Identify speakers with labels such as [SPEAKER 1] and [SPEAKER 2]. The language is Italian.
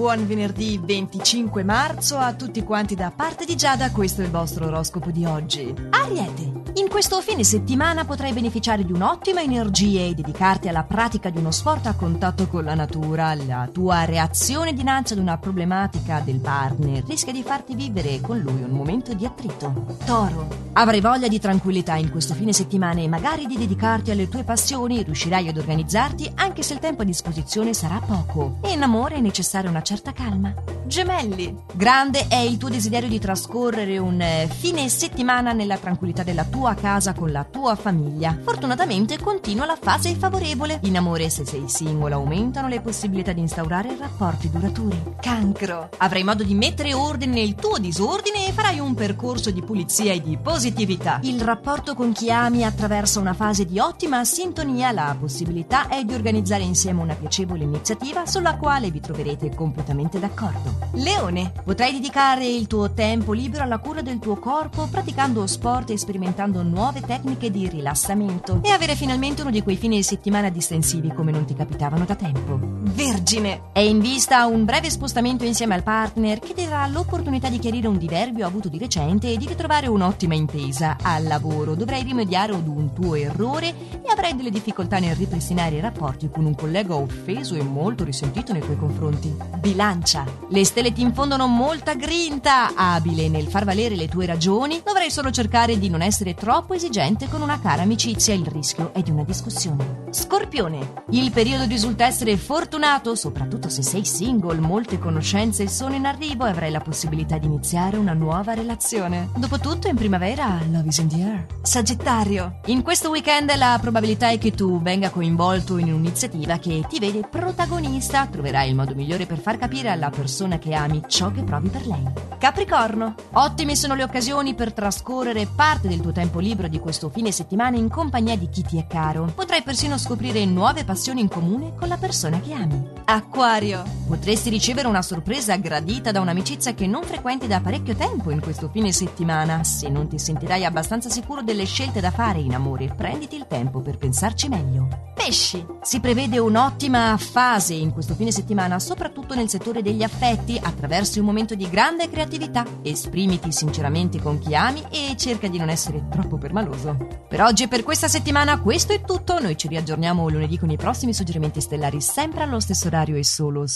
[SPEAKER 1] buon venerdì 25 marzo a tutti quanti da parte di Giada, questo è il vostro oroscopo di oggi. Ariete, in questo fine settimana potrai beneficiare di un'ottima energia e dedicarti alla pratica di uno sport a contatto con la natura. La tua reazione dinanzi ad una problematica del partner rischia di farti vivere con lui un momento di attrito. Toro, avrai voglia di tranquillità in questo fine settimana e magari di dedicarti alle tue passioni, riuscirai ad organizzarti anche se il tempo a disposizione sarà poco. E in amore è necessaria una certa calma. Gemelli, grande è il tuo desiderio di trascorrere un eh, fine settimana nella tranquillità della tua casa con la tua famiglia. Fortunatamente continua la fase favorevole. In amore, se sei singola, aumentano le possibilità di instaurare rapporti duraturi. Cancro, avrai modo di mettere ordine nel tuo disordine e farai un percorso di pulizia e di positività. Il rapporto con chi ami attraversa una fase di ottima sintonia. La possibilità è di organizzare insieme una piacevole iniziativa sulla quale vi troverete completamente d'accordo. Leone, potrai dedicare il tuo tempo libero alla cura del tuo corpo praticando sport e sperimentando nuove tecniche di rilassamento e avere finalmente uno di quei fine settimana distensivi come non ti capitavano da tempo. Vergine, è in vista un breve spostamento insieme al partner che ti darà l'opportunità di chiarire un diverbio avuto di recente e di ritrovare un'ottima intesa. Al lavoro dovrai rimediare ad un tuo errore e avrai delle difficoltà nel ripristinare i rapporti con un collega offeso e molto risentito nei tuoi confronti. Bilancia, le stelle ti infondono molta grinta. Abile nel far valere le tue ragioni, dovrai solo cercare di non essere troppo esigente con una cara amicizia. Il rischio è di una discussione. Scorpione, il periodo risulta essere fortunato, soprattutto se sei single. Molte conoscenze sono in arrivo e avrai la possibilità di iniziare una nuova relazione. Dopotutto, in primavera, love is in the air. Sagittario, in questo weekend la probabilità è che tu venga coinvolto in un'iniziativa che ti vede protagonista. Troverai il modo migliore per far capire alla persona che ami ciò che provi per lei. Capricorno, ottime sono le occasioni per trascorrere parte del tuo tempo libero di questo fine settimana in compagnia di chi ti è caro. Potrai persino scoprire nuove passioni in comune con la persona che ami. Acquario, potresti ricevere una sorpresa gradita da un'amicizia che non frequenti da parecchio tempo in questo fine settimana. Se non ti sentirai abbastanza sicuro delle scelte da fare in amore, prenditi il tempo per pensarci meglio. Pesci, si prevede un'ottima fase in questo fine settimana, soprattutto nel settore degli affetti, attraverso un momento di grande creatività. Esprimiti sinceramente con chi ami e cerca di non essere troppo permaloso. Per oggi e per questa settimana questo è tutto, noi ci riaggiorniamo lunedì con i prossimi suggerimenti stellari sempre allo stesso orario e solo